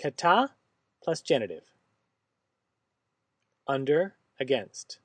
Kata plus genitive. Under, against.